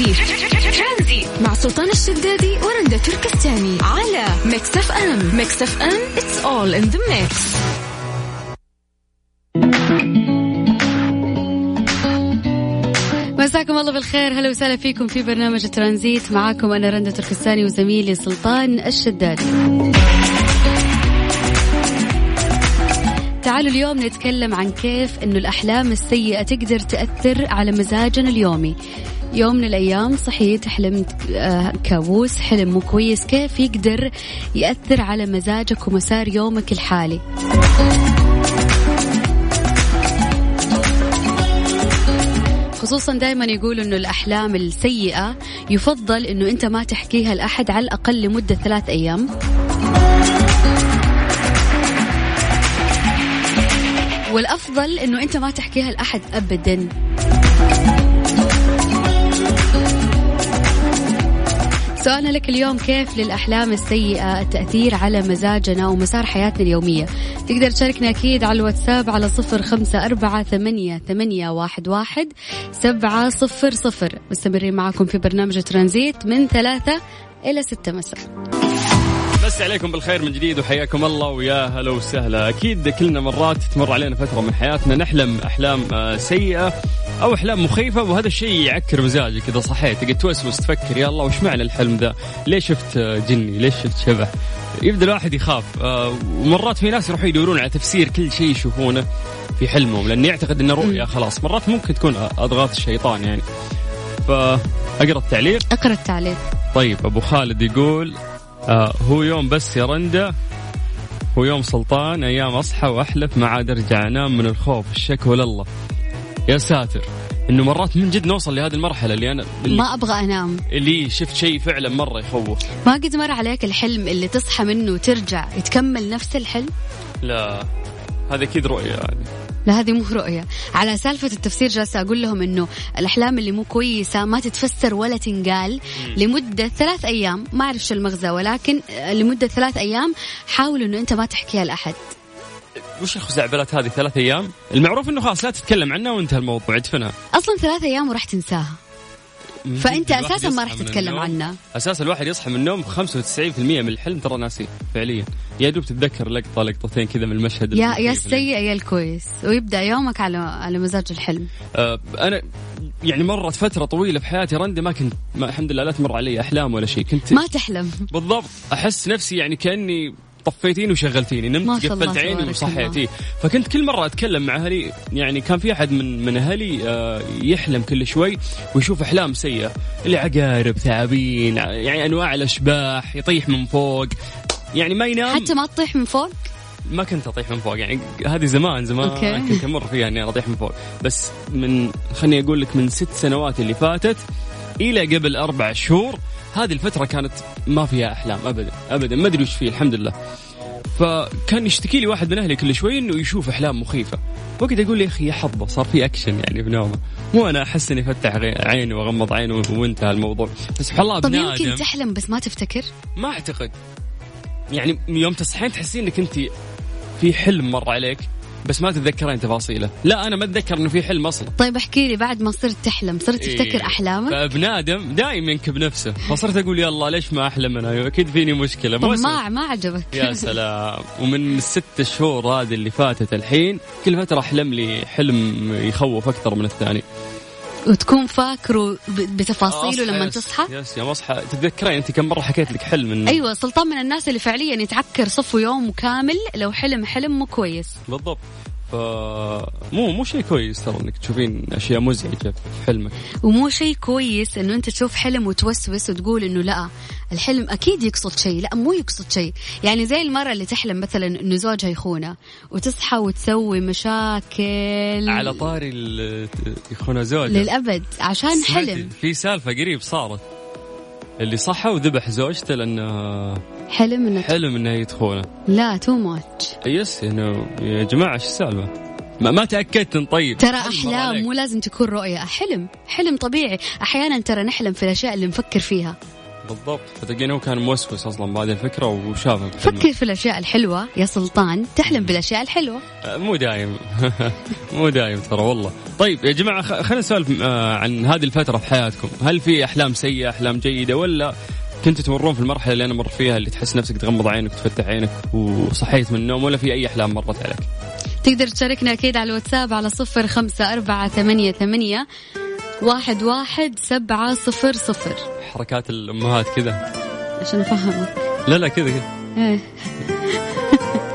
ترانزي مع سلطان الشدادي ورندا تركستاني. على Mix FM Mix FM it's all in the mix. مساكم الله بالخير. هلا وسهلا فيكم في برنامج ترانزيت. معاكم أنا رندا تركستاني وزميلي سلطان الشدادي. تعالوا اليوم نتكلم عن كيف إنه الأحلام السيئة تقدر تأثر على مزاجنا اليومي. يوم من الأيام صحيت حلمت آه، كابوس حلم مو كويس. كيف يقدر يأثر على مزاجك ومسار يومك الحالي؟ خصوصا دائما يقولوا إنه الأحلام السيئة يفضل إنه أنت ما تحكيها لأحد على الأقل لمدة ثلاث أيام. والأفضل إنه أنت ما تحكيها لأحد ابدا. سؤالنا لك اليوم كيف للأحلام السيئة التأثير على مزاجنا ومسار حياتنا اليومية؟ تقدر تشاركنا أكيد على الواتساب على صفر خمسة أربعة ثمانية, ثمانية واحد, واحد سبعة صفر صفر. مستمرين معكم في برنامج ترانزيت من ثلاثة إلى ستة مساء. بس عليكم بالخير من جديد وحياكم الله ويا هلا وسهلا أكيد كلنا مرات تمر علينا فترة من حياتنا نحلم أحلام آه، سيئة أو أحلام مخيفة وهذا الشيء يعكر مزاجك إذا صحيت تقعد توسوس تفكر يا الله وش معنى الحلم ذا؟ ليش شفت جني؟ ليش شفت شبح؟ يبدأ الواحد يخاف آه، ومرات في ناس يروحوا يدورون على تفسير كل شيء يشوفونه في حلمهم لأنه يعتقد انه رؤيا خلاص مرات ممكن تكون أضغاث الشيطان يعني فأقرأ التعليق أقرأ التعليق طيب أبو خالد يقول آه هو يوم بس يا رندا هو يوم سلطان أيام أصحى وأحلف ما عاد ارجع انام من الخوف الشكوى لله. يا ساتر إنه مرات من جد نوصل لهذه المرحلة اللي أنا اللي ما أبغى أنام. اللي شفت شيء فعلا مرة يخوف. ما قد مر عليك الحلم اللي تصحى منه وترجع يتكمل نفس الحلم؟ لا هذا أكيد رؤية. يعني لا هذه مو رؤية على سالفة التفسير جالسة أقول لهم إنه الأحلام اللي مو كويسة ما تتفسر ولا تنقال لمدة ثلاث أيام ما أعرف شو المغزى ولكن لمدة ثلاث أيام حاول إنه أنت ما تحكيها لأحد وش الخزعبلات هذه ثلاث أيام؟ المعروف إنه خلاص لا تتكلم عنها وانتهى الموضوع ادفنها. أصلا ثلاث أيام وراح تنساها. فأنت أساسا ما راح تتكلم عنها. أساسا الواحد يصحى من النوم 95% من الحلم ترى ناسيه فعليا. يا دوب تتذكر لقطة لقطتين كذا من المشهد يا يا السيء يا الكويس ويبدأ يومك على على مزاج الحلم. آه أنا يعني مرت فترة طويلة في حياتي رندة ما كنت ما الحمد لله لا تمر علي أحلام ولا شيء كنت ما تحلم بالضبط أحس نفسي يعني كأني طفيتيني وشغلتيني نمت قفلت عيني وصحيتي. فكنت كل مرة أتكلم مع أهلي يعني كان في أحد من من أهلي آه، يحلم كل شوي ويشوف أحلام سيئة. اللي عقارب ثعابين يعني أنواع الأشباح يطيح من فوق. يعني ما ينام. حتى ما تطيح من فوق؟ ما كنت أطيح من فوق يعني هذه زمان زمان أوكي. كنت أمر فيها إني أطيح من فوق. بس من خليني أقول لك من ست سنوات اللي فاتت إلى قبل أربع شهور هذه الفترة كانت ما فيها أحلام ابدا ابدا. ما أدري وش فيه الحمد لله. فكان يشتكي لي واحد من أهلي كل شوي إنه يشوف أحلام مخيفة. وقت أقول يا أخي يا حظه صار في أكشن يعني في نومه. مو أنا أحس إني فتح عيني وأغمض عيني وانتهى الموضوع. بس سبحان الله طيب يمكن تحلم بس ما تفتكر؟ ما أعتقد. يعني يوم تصحين تحسين إنك أنت في حلم مر عليك. بس ما تتذكرين تفاصيله. لا أنا ما أتذكر إنه في حلم أصلا. طيب احكي لي بعد ما صرت تحلم صرت تفتكر إيه أحلامك؟ فابن آدم دائما ينكب نفسه. فصرت أقول الله ليش ما احلم أنا أكيد فيني مشكلة. ما ما عجبك. يا سلام. ومن الست شهور هذه اللي فاتت الحين كل فترة أحلم لي حلم يخوف أكثر من الثاني. وتكون فاكره بتفاصيله لما تصحى. يس يوم اصحى تتذكرين أنت كم مرة حكيت لك حلم إن... أيوه سلطان من الناس اللي فعليا يتعكر صفو يوم كامل لو حلم حلم مو كويس. بالضبط. ف مو مو شيء كويس ترى إنك تشوفين أشياء مزعجة في حلمك. ومو شيء كويس إنه أنت تشوف حلم وتوسوس وتقول إنه لا الحلم أكيد يقصد شيء لا مو يقصد شيء. يعني زي المرة اللي تحلم مثلا إنه زوجها يخونها وتصحى وتسوي مشاكل. على طاري يخون زوجها. للأبد عشان حلم. في سالفة قريب صارت. اللي صحى وذبح زوجته لأنه حلم إنه حلم انه يدخونه لا too much yes إنه يا جماعة إيش السالفة؟ ما, ما تأكدت طيب. ترى أحلام مو لازم تكون رؤية حلم. حلم طبيعي. أحيانا ترى نحلم في الأشياء اللي نفكر فيها. بالضبط. فتلقينه كان موسوس أصلا بعد الفكرة وشافها فكر في الأشياء الحلوة يا سلطان تحلم بالأشياء الحلوة. آه، مو دايم. مو دايم ترى والله. طيب يا جماعة خلينا نسولف آه، عن هذه الفترة في حياتكم. هل في أحلام سيئة أحلام جيدة ولا كنتوا تمرون في المرحلة اللي أنا مر فيها اللي تحس نفسك تغمض عينك وتفتح عينك وصحيت من النوم ولا في أي أحلام مرت عليك؟ تقدر تشاركنا أكيد على الواتساب على صفر خمسة أربعة ثمانية, ثمانية واحد واحد سبعة صفر صفر. حركات الأمهات كذا. عشان أفهمك. لا لا كذا كذا. إيه.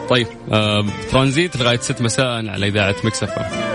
طيب آه ترانزيت لغاية ست مساء على إذاعة مكسفة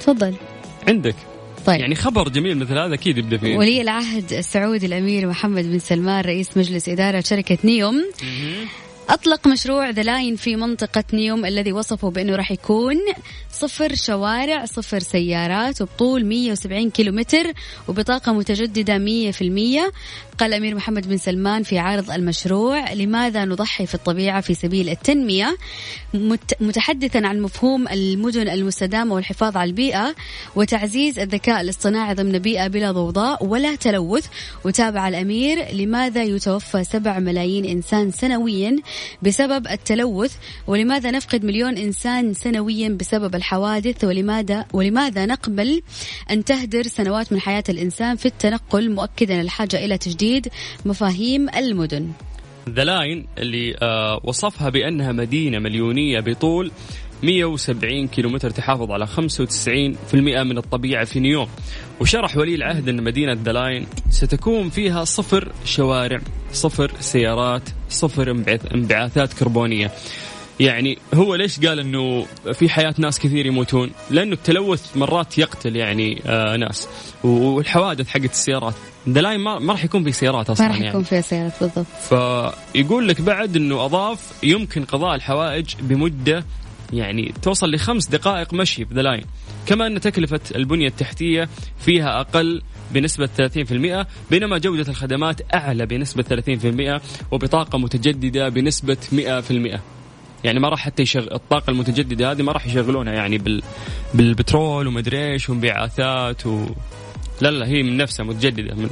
تفضل. عندك. طيب. يعني خبر جميل مثل هذا أكيد يبدأ فيه. ولي العهد السعودي الأمير محمد بن سلمان رئيس مجلس إدارة شركة نيوم. أطلق مشروع The Line في منطقة نيوم الذي وصفه بأنه راح يكون صفر شوارع صفر سيارات وبطول 170 كيلومتر وبطاقة متجددة 100% قال الأمير محمد بن سلمان في عارض المشروع لماذا نضحي في الطبيعة في سبيل التنمية؟ متحدثا عن مفهوم المدن المستدامة والحفاظ على البيئة وتعزيز الذكاء الاصطناعي ضمن بيئة بلا ضوضاء ولا تلوث. وتابع الأمير لماذا يتوفى 7 ملايين إنسان سنويا بسبب التلوث؟ ولماذا نفقد مليون إنسان سنويا بسبب الحوادث؟ ولماذا ولماذا نقبل أن تهدر سنوات من حياة الإنسان في التنقل؟ مؤكدا الحاجة إلى تجديد مفاهيم المدن. The Line اللي آه وصفها بأنها مدينة مليونية بطول 170 كيلومتر تحافظ على 95% من الطبيعة في نيوم وشرح ولي العهد أن مدينة The Line ستكون فيها صفر شوارع صفر سيارات صفر انبعاثات كربونية. يعني هو ليش قال إنه في حياة ناس كثير يموتون؟ لأنه التلوث مرات يقتل يعني آه ناس. والحوادث حقت السيارات. The Line ما, ما راح يكون في سيارات أصلا ما راح يكون يعني. في سيارات بالضبط. فيقول لك بعد إنه أضاف يمكن قضاء الحوائج بمدة يعني توصل لخمس دقائق مشي في The Line كما أن تكلفة البنية التحتية فيها أقل بنسبة 30% بينما جودة الخدمات أعلى بنسبة 30% وبطاقة متجددة بنسبة 100% يعني ما راح حتى يشغل الطاقة المتجددة هذه ما راح يشغلونها يعني بال... بالبترول ومدري إيش وانبعاثات و... لا لا هي من نفسها متجددة من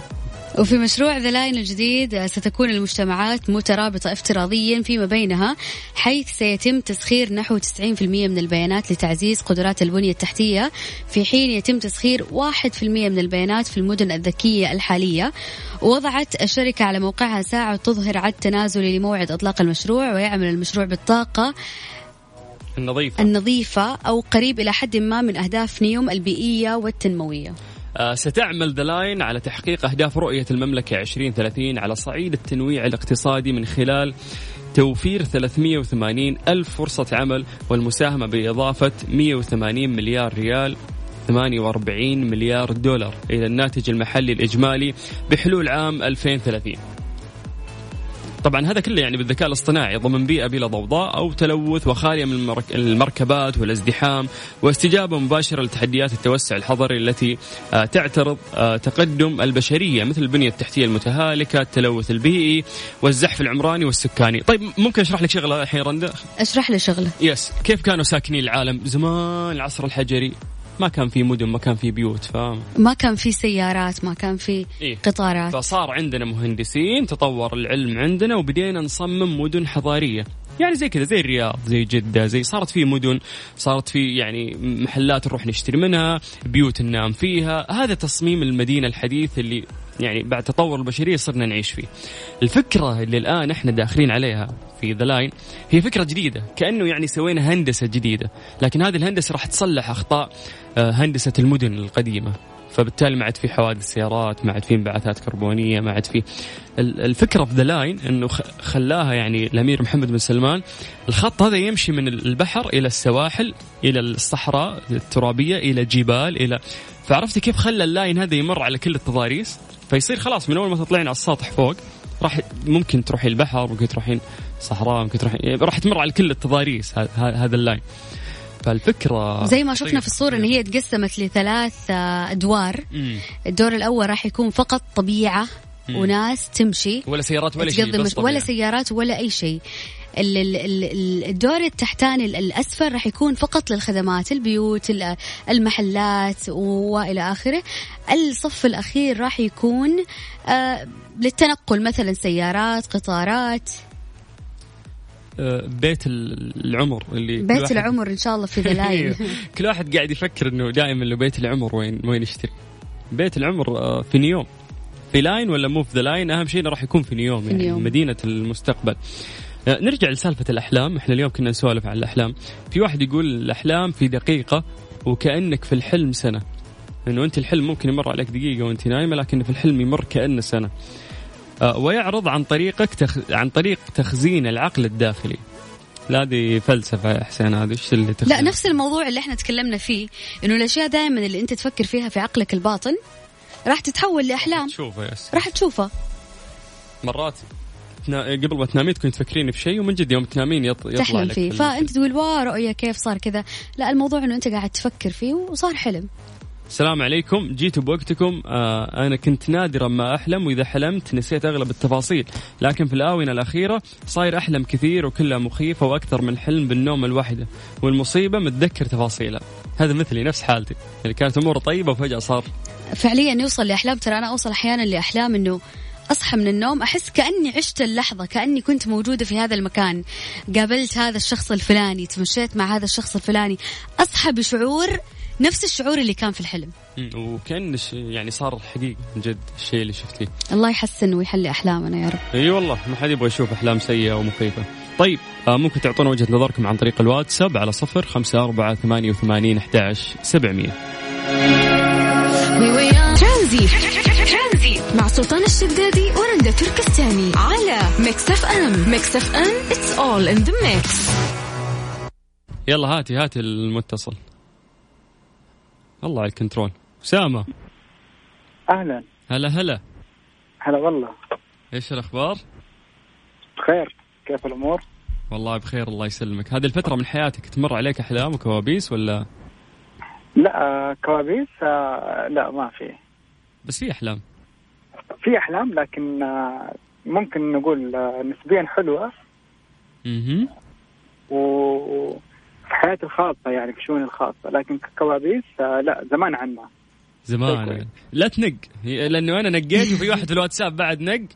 وفي مشروع The Line الجديد ستكون المجتمعات مترابطة افتراضيا فيما بينها حيث سيتم تسخير نحو 90% من البيانات لتعزيز قدرات البنية التحتية في حين يتم تسخير 1% من البيانات في المدن الذكية الحالية. وضعت الشركة على موقعها ساعة تظهر عد تنازلي لموعد إطلاق المشروع ويعمل المشروع بالطاقة النظيفة. النظيفة أو قريب إلى حد ما من أهداف نيوم البيئية والتنموية. آه، ستعمل The Line على تحقيق أهداف رؤية المملكة 2030 على صعيد التنويع الاقتصادي من خلال توفير 380 ألف فرصة عمل والمساهمة بإضافة 180 مليار ريال 48 مليار دولار. إلى الناتج المحلي الإجمالي بحلول عام 2030 طبعا هذا كله يعني بالذكاء الاصطناعي ضمن بيئة بلا ضوضاء أو تلوث وخالية من المرك- المركبات والازدحام واستجابة مباشرة لتحديات التوسع الحضري التي آه، تعترض آه، تقدم البشرية مثل البنية التحتية المتهالكة، التلوث البيئي والزحف العمراني والسكاني. طيب ممكن أشرح لك شغلة الحين رندا؟ أشرح لي شغلة يس كيف كانوا ساكنين العالم زمان العصر الحجري ما كان في مدن ما كان في بيوت فاهم ما كان في سيارات ما كان في إيه؟ قطارات. فصار عندنا مهندسين تطور العلم عندنا وبدينا نصمم مدن حضارية. يعني زي كذا زي الرياض زي جدة زي صارت في مدن صارت في يعني محلات نروح نشتري منها بيوت ننام فيها. هذا تصميم المدينة الحديث اللي يعني بعد تطور البشرية صرنا نعيش فيه. الفكرة اللي الآن إحنا داخلين عليها في The Line هي فكرة جديدة كأنه يعني سوينا هندسة جديدة لكن هذه الهندسة راح تصلح أخطاء آه، هندسة المدن القديمة. فبالتالي ما عاد في حوادث سيارات ما عاد في انبعاثات كربونية ما عاد في ال- الفكرة في The Line إنه خلاها يعني الأمير محمد بن سلمان الخط هذا يمشي من البحر إلى السواحل إلى الصحراء الترابية إلى جبال إلى فعرفتي كيف خلى ال line هذا يمر على كل التضاريس؟ فيصير خلاص من أول ما تطلعين على السطح فوق راح ممكن تروحي البحر ممكن تروحين صحراء ممكن تروحين يعني راح تمر على كل التضاريس هذا ال line فالفكرة زي ما شفنا. في الصورة إن هي تقسمت لثلاث آه، أدوار مم. الدور الأول راح يكون فقط طبيعة مم. وناس تمشي ولا سيارات ولا شيء ولا. سيارات ولا أي شيء الدور التحتاني ال- الأسفل راح يكون فقط للخدمات البيوت ال- المحلات وإلى آخره. الصف الأخير راح يكون آه، للتنقل مثلا سيارات قطارات. آه، بيت ال- العمر اللي بيت العمر إن شاء الله في The Line كل واحد قاعد يفكر إنه دائما له بيت العمر وين وين يشتري. بيت العمر آه، في نيوم في Line ولا مو في The Line؟ أهم شيء إنه راح يكون في نيوم في يعني نيوم. مدينة المستقبل. آه، نرجع لسالفة الأحلام. إحنا اليوم كنا نسولف عن الأحلام. في واحد يقول الأحلام في دقيقة وكأنك في الحلم سنة. إنه أنت الحلم ممكن يمر عليك دقيقة وأنت نايمة لكن في الحلم يمر كأنه سنة. آه، ويعرض عن طريقك تخ... عن طريق تخزين العقل الداخلي. لا دي فلسفة يا حسين. هذه إيش اللي تخزين؟ لا نفس الموضوع اللي إحنا تكلمنا فيه إنه الأشياء دائما اللي أنت تفكر فيها في عقلك الباطن راح تتحول لأحلام. تشوفه يس راح تشوفها. مرات تنا... قبل ما تنامين تكون تفكرين في شيء ومن جد يوم تنامين يط... يطلع تحلم لك فيه. فأنت تقول وا رؤية كيف صار كذا؟ لا الموضوع إنه أنت قاعد تفكر فيه وصار حلم. السلام عليكم. جيتوا بوقتكم. آه أنا كنت نادرا ما أحلم وإذا حلمت نسيت أغلب التفاصيل. لكن في الآونة الأخيرة صاير أحلم كثير وكلها مخيفه وأكثر من حلم بالنوم الواحدة. والمصيبة متذكر تفاصيلها. هذا مثلي نفس حالتي. اللي كانت اموره طيبة وفجأة صار فعليا يوصل لأحلام. ترى أنا أوصل أحيانا لأحلام إنه أصحى من النوم أحس كأني عشت اللحظة كأني كنت موجودة في هذا المكان. قابلت هذا الشخص الفلاني تمشيت مع هذا الشخص الفلاني. أصحى بشعور نفس الشعور اللي كان في الحلم. وكأن يعني صار حقيقي من جد الشيء اللي شفتيه الله يحسن ويحلي أحلامنا يا رب. إي والله ما حد يبغى يشوف أحلام سيئة ومخيفه طيب آه ممكن تعطونا وجهة نظركم عن طريق الواتساب على صفر خمسة أربعة ثمانية وثمانين أحداش سبعمية. ترانزي مع سلطان الشدادي ورندا تركستاني على Mix FM Mix FM it's all in the mix يلا هاتي هاتي المتصل. الله على ال control. أسامة. أهلا. هلا هلا. هلا والله. إيش الأخبار؟ بخير. كيف الأمور؟ والله بخير الله يسلمك. هذه الفترة من حياتك تمر عليك أحلام وكوابيس ولا؟ لا آه، كوابيس آه، لا ما في. بس في أحلام. في أحلام لكن آه، ممكن نقول آه، نسبيا حلوة. أها وفي حياتي الخاصة يعني في شؤوني الخاصة. لكن ككوابيس آه، لا زمان عنها زمان. لا تنق. لأنه أنا نقيت وفي واحد في الواتساب بعد نق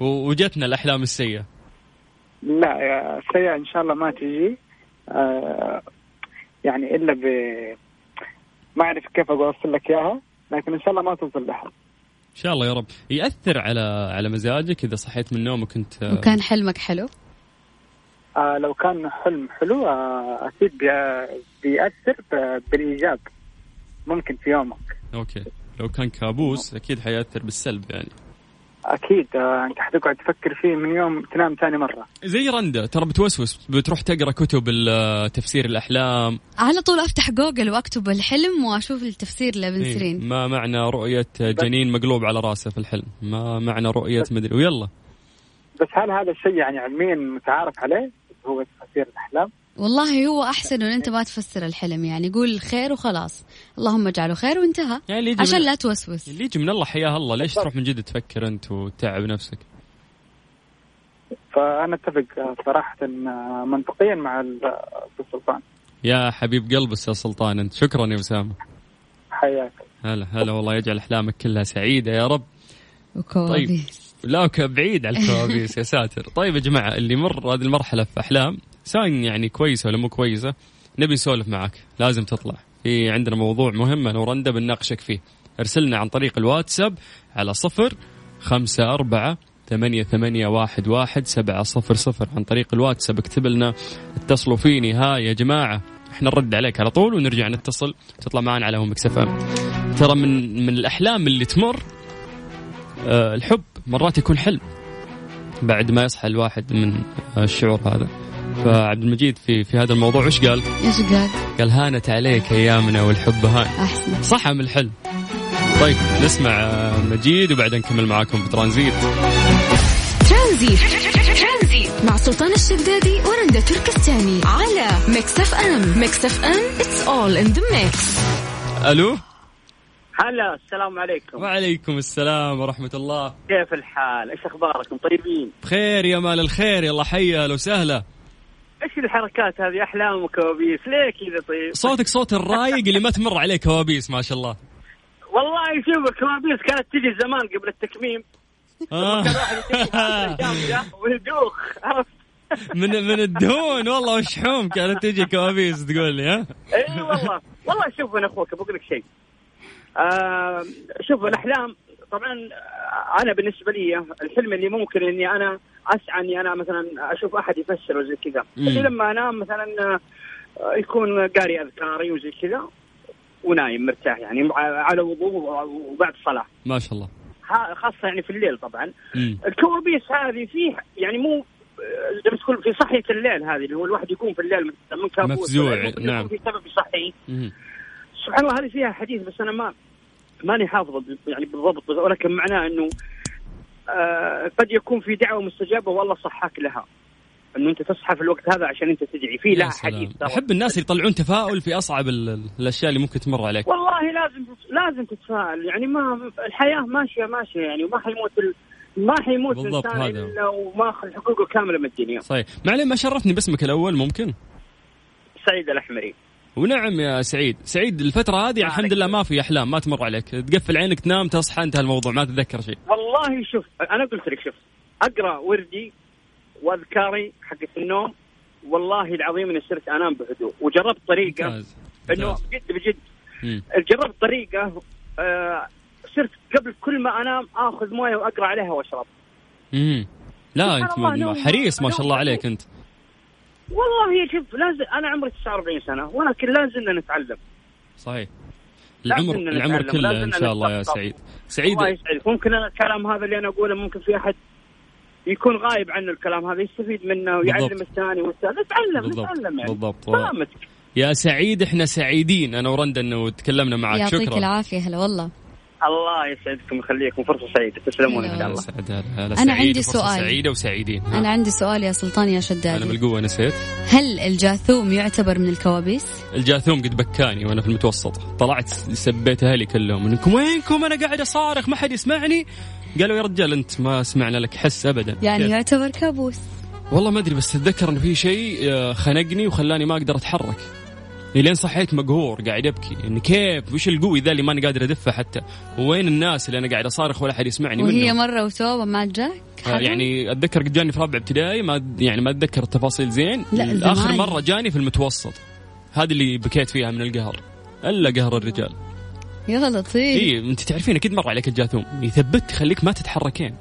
وجتنا الأحلام السيئة. لا السيئه إن شاء الله ما تجي. يعني إلا ب ما أعرف كيف أوصل لك إياها لكن إن شاء الله ما توصل لها. إن شاء الله يا رب. يأثر على على مزاجك إذا صحيت من النوم وكنت وكان حلمك حلو؟ آه لو كان حلم حلو آه أكيد بي- بيأثر ب- بالإيجاب. ممكن في يومك. أوكي. لو كان كابوس أكيد حيأثر بالسلب يعني. أكيد آه انت حتقعد تفكر فيه من يوم تنام ثاني مرة. زي رندا ترى بتوسوس بتروح تقرأ كتب ال- تفسير الأحلام. على طول أفتح جوجل وأكتب الحلم وأشوف التفسير لابن إيه، سيرين. ما معنى رؤية جنين مقلوب على راسه في الحلم؟ ما معنى رؤية مدري ويلا. بس هل هذا الشيء يعني علميا متعارف عليه؟ هو تفسير الأحلام؟ والله هو أحسن ان أنت ما تفسر الحلم يعني قول خير وخلاص. اللهم اجعله خير وانتهى. يعني عشان من- لا توسوس. اللي يجي من الله حياه الله. ليش تروح من جد تفكر أنت وتتعب نفسك؟ فأنا أتفق صراحة منطقيا مع الاستاذ سلطان. يا حبيب قلب يا سلطان أنت شكرا يا أسامة. حياك. هلا هلا والله يجعل أحلامك كلها سعيدة يا رب. وكوابيس. لا ك- بعيد على الكوابيس يا ساتر. طيب يا جماعة اللي مر هذه المرحلة في أحلام سواء يعني كويسة ولا مو كويسة نبي نسولف معك. لازم تطلع. في عندنا موضوع مهم أنا ورندا بنناقشك فيه. ارسلنا عن طريق الواتساب على صفر خمسة أربعة ثمانية ثمانية واحد واحد سبعة صفر صفر. عن طريق الواتساب اكتب لنا اتصلوا فيني ها يا جماعة إحنا نرد عليك على طول ونرجع نتصل. تطلع معنا على هم ام ترى من من الأحلام اللي تمر آه، الحب مرات يكون حلم. بعد ما يصحى الواحد من الشعور هذا. فعبد المجيد في في هذا الموضوع وش قال؟ إيش قال؟ قال هانت عليك أيامنا والحب هان. أحسن. صح من الحلم طيب نسمع مجيد وبعدين نكمل معاكم في ترانزيت. Transit. Transit مع سلطان الشدادي ورندا تركستاني على Mix FM Mix FM it's all in the mix ألو؟ هلا السلام عليكم. وعليكم السلام ورحمة الله. كيف الحال؟ إيش أخباركم؟ طيبين؟ بخير يا مال الخير يلا حيا الله وسهلا إيش الحركات هذه؟ أحلام وكوابيس. ليه كذا طيب؟ صوتك صوت الرايق اللي ما تمر عليه كوابيس ما شاء الله. والله شوف الكوابيس كانت تجي زمان قبل التكميم. آه. عرفت؟ من من الدهون والله والشحوم كانت تجي كوابيس تقول لي ها؟ إي والله. والله شوف أنا أخوك بقول لك شيء. آه شوف الأحلام طبعا آه، أنا بالنسبة لي الحلم اللي ممكن إني أنا اسعى اني أنا مثلا أشوف أحد يفسره زي كذا لما أنام مثلا آه، يكون قاري أذكاري وزي كذا ونايم مرتاح يعني على وضوء وبعد صلاة ما شاء الله خاصة يعني في الليل طبعا مم. الكوابيس هذه فيه يعني مو زي ما تقول في صحية الليل هذه اللي هو الواحد يكون في الليل من- كابوس مفزوع، نعم. في سبب صحي مم. سبحان الله هذه فيها حديث بس أنا ما ماني حافظه يعني بالضبط ولكن معناه إنه قد يكون في دعوة مستجابة والله صحاك لها. أنه أنت تصحى في الوقت هذا عشان أنت تدعي. في يا لها. حديث. أحب الناس اللي يطلعون تفاؤل في أصعب ال- ال- الأشياء اللي ممكن تمر عليك. والله لازم لازم تتفائل يعني ما الحياة ماشيه ماشية يعني. وما حيموت ال... ما حيموت بالضبط الإنسان هذا. إلا وماخذ حقوقه كاملة من الدنيا. صحيح. معلم ما شرفني باسمك الأول ممكن؟ سعيد الأحمري. ونعم يا سعيد. سعيد الفترة هذه الحمد لله ما في أحلام ما تمر عليك. تقفل عينك تنام تصحى انتهى الموضوع ما تتذكر شيء. والله شوف أنا قلت لك شوف أقرأ وردي وأذكاري حقت النوم. والله العظيم إني صرت أنام بهدوء. وجربت طريقة ممتاز إنه. بجد بجد. مم. جربت طريقة آه صرت قبل كل ما أنام آخذ موية وأقرأ عليها واشرب. لا أنت حريص ما شاء الله عليك أنت. والله شوف لازم أنا عمري 49 سنة ولكن لازلنا نتعلم. صحيح. لازم العمر نتعلم، العمر كله إن شاء الله يا. سعيد. سعيد الله يسعدك. ممكن أنا الكلام هذا اللي أنا أقوله ممكن في أحد يكون غايب عنه الكلام هذا يستفيد منه ويعلم بالضبط. الثاني والثالث. نتعلم بالضبط. نتعلم يعني. بالضبط. سلامتك يا سعيد إحنا سعيدين. أنا ورندا انه تكلمنا معك. يعطيك شكرا. العافية هلا والله. الله يسعدكم ويخليكم فرصة سعيدة. تسلمون إن شاء الله. سعيد عندي وفرصة سؤال. سعيدة وسعيدين. أنا عندي سؤال يا سلطان يا أنا شدادي بالقوة نسيت. هل الجاثوم يعتبر من الكوابيس؟ الجاثوم قد بكاني وأنا في المتوسط. طلعت سبيت أهلي كلهم انكم وينكم؟ أنا قاعد أصارخ ما حد يسمعني. قالوا يا رجال أنت ما سمعنا لك حس ابدا. يعني كيف؟ يعتبر كابوس. والله ما أدري بس أتذكر ان في شيء آه، خنقني وخلاني ما أقدر أتحرك. لين صحيت مقهور قاعد أبكي. ان كيف؟ وش القوي ذا اللي ماني قادر أدفه حتى؟ وين الناس اللي أنا قاعد أصارخ ولا أحد يسمعني وهي منهم مرة وتوبة ما جاك؟ آه، يعني أتذكر قد جاني في رابع ابتدائي ما يعني ما أتذكر التفاصيل زين. لا، آخر. مرة جاني في المتوسط. هذه اللي بكيت فيها من القهر. إلا قهر الرجال. يا لطيف. اي أنت تعرفين أكيد مر عليك الجاثوم. يثبت يخليك ما تتحركين.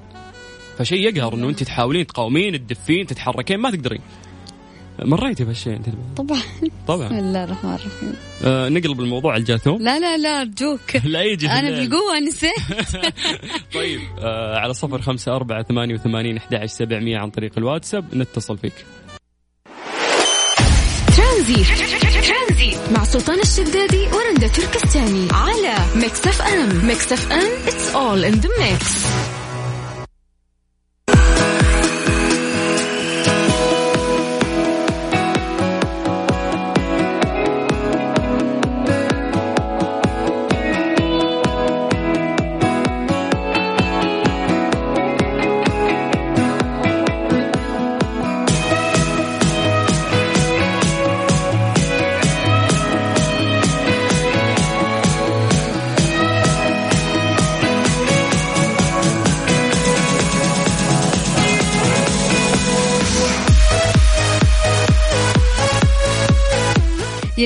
فشيء يقهر إنه أنت تحاولين تقاومين تدفين تتحركين ما تقدرين. مريتي بهالشيء أنت طبعا. بسم طبعا الله الرحمن الرحيم. آه نقلب الموضوع على الجاثوم. لا لا لا أرجوك. لا يجي أنا. بالقوه نسيت. طيب آه على صفر خمسة أربعة ثمانية وثمانين أحد عشر سبعمية عن طريق الواتساب. نتصل فيك. ترانزيت. مع سلطان الشدادي ورندا تركستاني. على Mix FM. Mix FM it's all in the mix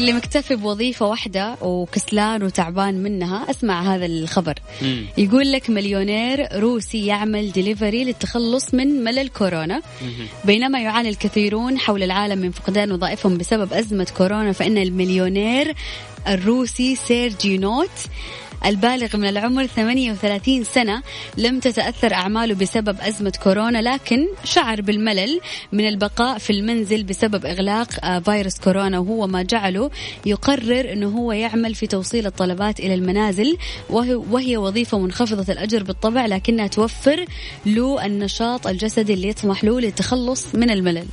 يلي مكتفي بوظيفة واحدة وكسلان وتعبان منها أسمع هذا الخبر. مم. يقول لك مليونير روسي يعمل ديليفري للتخلص من ملل كورونا. بينما يعاني الكثيرون حول العالم من فقدان وظائفهم بسبب أزمة كورونا فإن المليونير الروسي سيرجي نوت البالغ من العمر 38 سنة لم تتأثر أعماله بسبب أزمة كورونا لكن شعر بالملل من البقاء في المنزل بسبب إغلاق آه، فيروس كورونا وهو ما جعله يقرر أنه هو يعمل في توصيل الطلبات إلى المنازل وهي, وظيفة منخفضة الأجر بالطبع لكنها توفر له النشاط الجسدي اللي يسمح له للتخلص من الملل.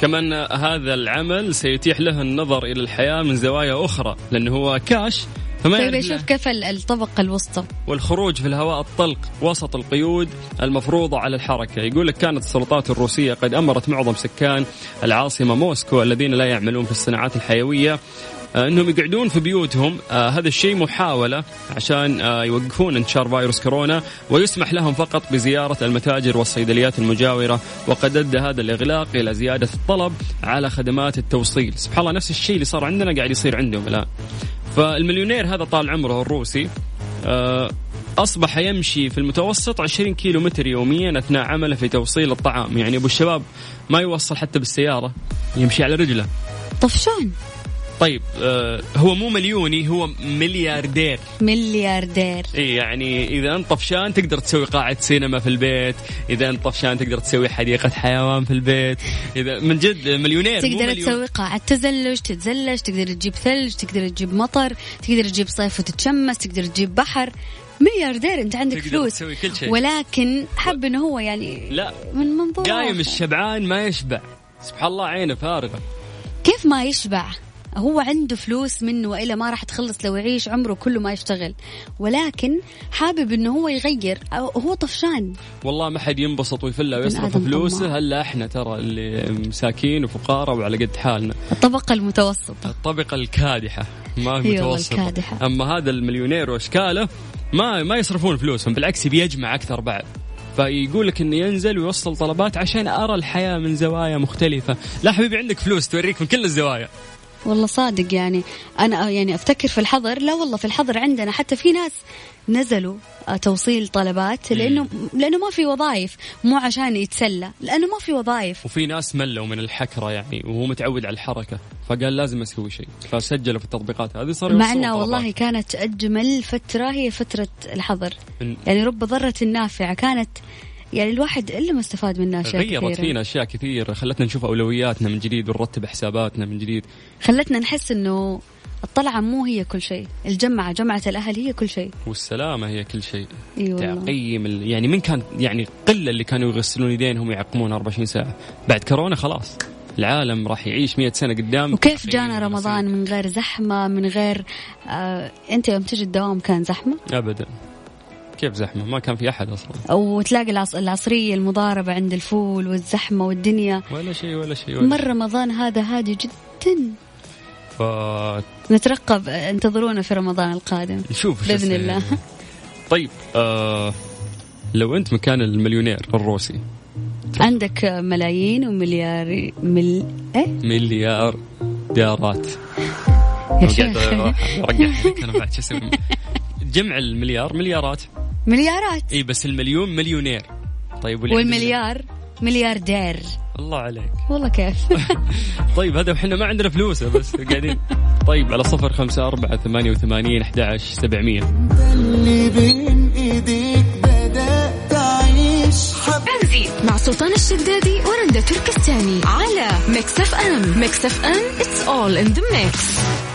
كمان هذا العمل سيتيح له النظر إلى الحياة من زوايا أخرى لأنه هو كاش فما طيب له. كيف ال- الطبقة الوسطى. والخروج في الهواء الطلق وسط القيود المفروضة على الحركة. يقول لك كانت السلطات الروسية قد أمرت معظم سكان العاصمة موسكو الذين لا يعملون في الصناعات الحيوية آه، إنهم يقعدون في بيوتهم. آه هذا الشيء محاولة عشان آه يوقفون انتشار فيروس كورونا ويسمح لهم فقط بزيارة المتاجر والصيدليات المجاورة وقد أدى هذا الإغلاق إلى زيادة الطلب على خدمات التوصيل. سبحان الله نفس الشيء اللي صار عندنا قاعد يصير عندهم الآن. فالمليونير هذا طال عمره الروسي آه، أصبح يمشي في المتوسط 20 كيلو متر يوميا أثناء عمله في توصيل الطعام. يعني أبو الشباب ما يوصل حتى بالسيارة يمشي على رجله. طفشان. طيب آه، هو مو مليوني هو ملياردير. ملياردير. إي يعني إذا أنت طفشان تقدر تسوي قاعه سينما في البيت إذا أنت طفشان تقدر تسوي حديقة حيوان في البيت. إذا من جد مليونير تقدر مليون. تسوي قاعة تزلج تتزلج تقدر تجيب ثلج تقدر تجيب مطر تقدر تجيب صيف وتتشمس تقدر تجيب بحر. ملياردير أنت عندك تقدر فلوس. تسوي كل شيء. ولكن حب إنه هو يعني لا. من منظور قايم. الشبعان ما يشبع. سبحان الله عينه فارغة. كيف ما يشبع؟ هو عنده فلوس منه والا ما راح تخلص لو يعيش عمره كله ما يشتغل. ولكن حابب إنه هو يغير. هو طفشان. والله ما حد ينبسط ويفلى ابن ويصرف فلوسه. الا إحنا ترى اللي مساكين وفقراء وعلى قد حالنا. الطبقة المتوسطة. الطبقة الكادحة. ما أيوة، متوسطة. الكادحة. أما هذا المليونير وإشكاله ما ما يصرفون فلوسهم. بالعكس بيجمع أكثر بعد فيقول لك إنه ينزل ويوصل طلبات عشان أرى الحياة من زوايا مختلفة. لا حبيبي عندك فلوس توريك من كل الزوايا. والله صادق يعني. أنا يعني أفتكر في الحظر لا والله في الحظر عندنا حتى في ناس نزلوا آه، توصيل طلبات لأنه لأنه ما في وظائف مو عشان يتسلى لأنه ما في وظائف. وفي ناس ملوا من الحكرة يعني وهو متعود على الحركة فقال لازم أسوي شيء فسجلوا في التطبيقات هذه صار مع انها والله. كانت أجمل فترة هي فترة الحظر. يعني رب ضاره نافعة كانت يعني الواحد إلا ما استفاد منها أشياء غيرت كثيرة. فينا أشياء كثير خلتنا نشوف أولوياتنا من جديد ونرتب حساباتنا من جديد. خلتنا نحس إنه الطلعة مو هي كل شيء. الجمعة جمعة الأهل هي كل شيء. والسلامة هي كل شيء. تعقيم ال- يعني من كان يعني قلة اللي كانوا يغسلون يدينهم ويعقمون 24 ساعة. بعد كورونا خلاص. العالم راح يعيش 100 سنة قدام. وكيف جانا. رمضان من غير زحمة من غير آه أنت يوم تجي الدوام كان زحمة؟ ابدا. كيف زحمة؟ ما كان في أحد أصلا. أو تلاقي العص... العصرية المضاربة عند الفول والزحمة والدنيا. ولا شيء ولا شيء ولا مر رمضان هذا هادي جدا. ف... نترقب انتظرونا في رمضان القادم. نشوف يصير. الله. طيب آه لو أنت مكان المليونير الروسي عندك ملايين ومليار مل إيه؟ مليار ديارات. يا شيخ. جمع المليار مليارات. مليارات. إي بس المليون مليونير. طيب والمليار ملياردير. الله عليك. والله كيف. طيب هذا إحنا ما عندنا فلوسه بس قاعدين. طيب على صفر خمسة أربعة ثمانية وثمانين أحد عشر سبعمية. اللي بين ايديك بدأت اعيش حب ترانزيت مع سلطان الشدادي ورندا تركستاني على Mix FM. Mix FM it's all in the mix.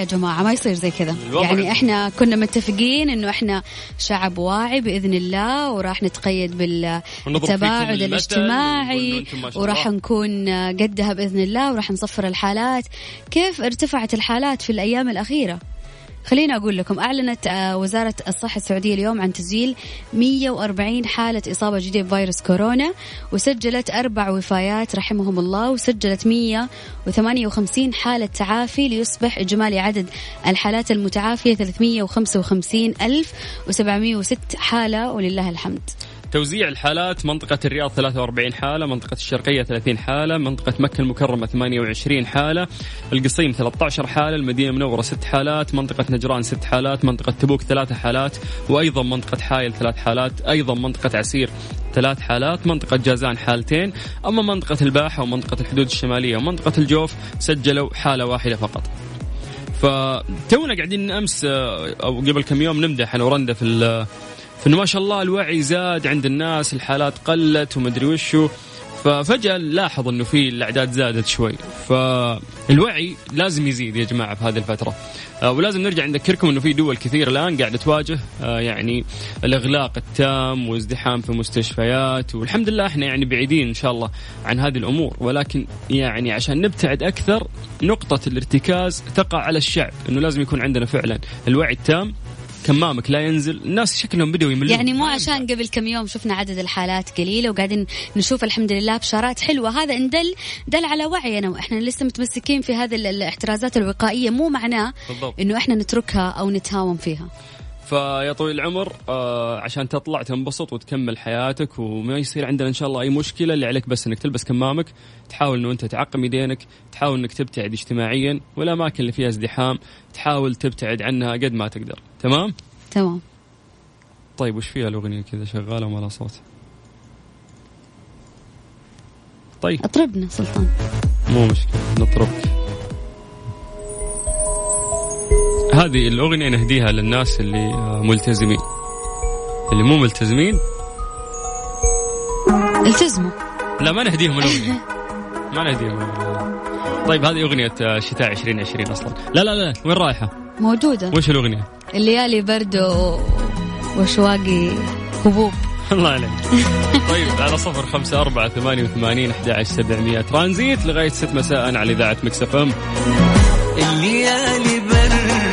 يا جماعة ما يصير زي كذا. يعني إحنا كنا متفقين إنه إحنا شعب واعي بإذن الله وراح نتقيد بالتباعد الاجتماعي وراح. نكون قدها بإذن الله وراح نصفر الحالات. كيف ارتفعت الحالات في الأيام الأخيرة؟ خليني أقول لكم أعلنت آه، وزارة الصحة السعودية اليوم عن تسجيل 140 حالة إصابة جديدة بفيروس كورونا وسجلت أربع وفايات رحمهم الله وسجلت 158 حالة تعافي ليصبح إجمالي عدد الحالات المتعافية 355,706 حالة ولله الحمد. توزيع الحالات منطقة الرياض 43 حالة منطقة الشرقية 30 حالة منطقة مكة المكرمة 28 حالة القصيم 13 حالة المدينة المنورة 6 حالات منطقة نجران 6 حالات منطقة تبوك 3 حالات وأيضا منطقة حايل 3 حالات أيضا منطقة عسير ثلاث حالات منطقة جازان حالتين. أما منطقة الباحة ومنطقة الحدود الشمالية ومنطقة الجوف سجلوا حالة واحدة فقط. فتونا قاعدين أمس أو قبل كم يوم نمدح أنا ورندا في ال- في انه ما شاء الله الوعي زاد عند الناس الحالات قلت ومدري وشو. ففجأة نلاحظ إنه في الأعداد زادت شوي. فالوعي لازم يزيد يا جماعة في هذه الفترة. آه، ولازم نرجع نذكركم إنه في دول كثير الآن قاعدة تواجه آه، يعني الأغلاق التام وازدحام في مستشفيات. والحمد لله إحنا يعني بعيدين إن شاء الله عن هذه الأمور. ولكن يعني عشان نبتعد أكثر نقطة الارتكاز تقع على الشعب. إنه لازم يكون عندنا فعلا الوعي التام كمامك لا ينزل الناس شكلهم بدوا يملون. يعني مو عشان قبل كم يوم شفنا عدد الحالات قليلة وقاعدين نشوف الحمد لله بشارات حلوة. هذا إن دل دل على وعينا وإحنا لسه متمسكين في هذه ال- الاحترازات الوقائية مو معناه. إنه إحنا نتركها أو نتهاون فيها. فيا طويل العمر آه عشان تطلع تنبسط وتكمل حياتك وما يصير عندنا إن شاء الله أي مشكلة اللي عليك بس إنك تلبس كمامك تحاول إنه أنت تعقم يدينك تحاول إنك تبتعد اجتماعيا والاماكن اللي فيها ازدحام تحاول تبتعد عنها قد ما تقدر. تمام؟ تمام. طيب وش فيها الأغنية كذا شغالة وما لها صوت؟ طيب. اطربنا سلطان. مو مشكلة نطربك. هذه الأغنية نهديها للناس اللي آه، ملتزمين. اللي مو ملتزمين؟ التزموا. لا ما نهديهم الأغنية. ما نهديهم الأغنية. طيب هذه أغنية آه، شتاء 2020 أصلا. لا لا لا وين رايحة؟ موجودة. وش الأغنية؟ الليالي برد وشواقي هبوب. الله عليك. طيب على صفر خمسة أربعة ثمانية وثمانين أحد عشر سبعمية ترانزيت لغاية ست مساء على إذاعة مكسف أم. الليالي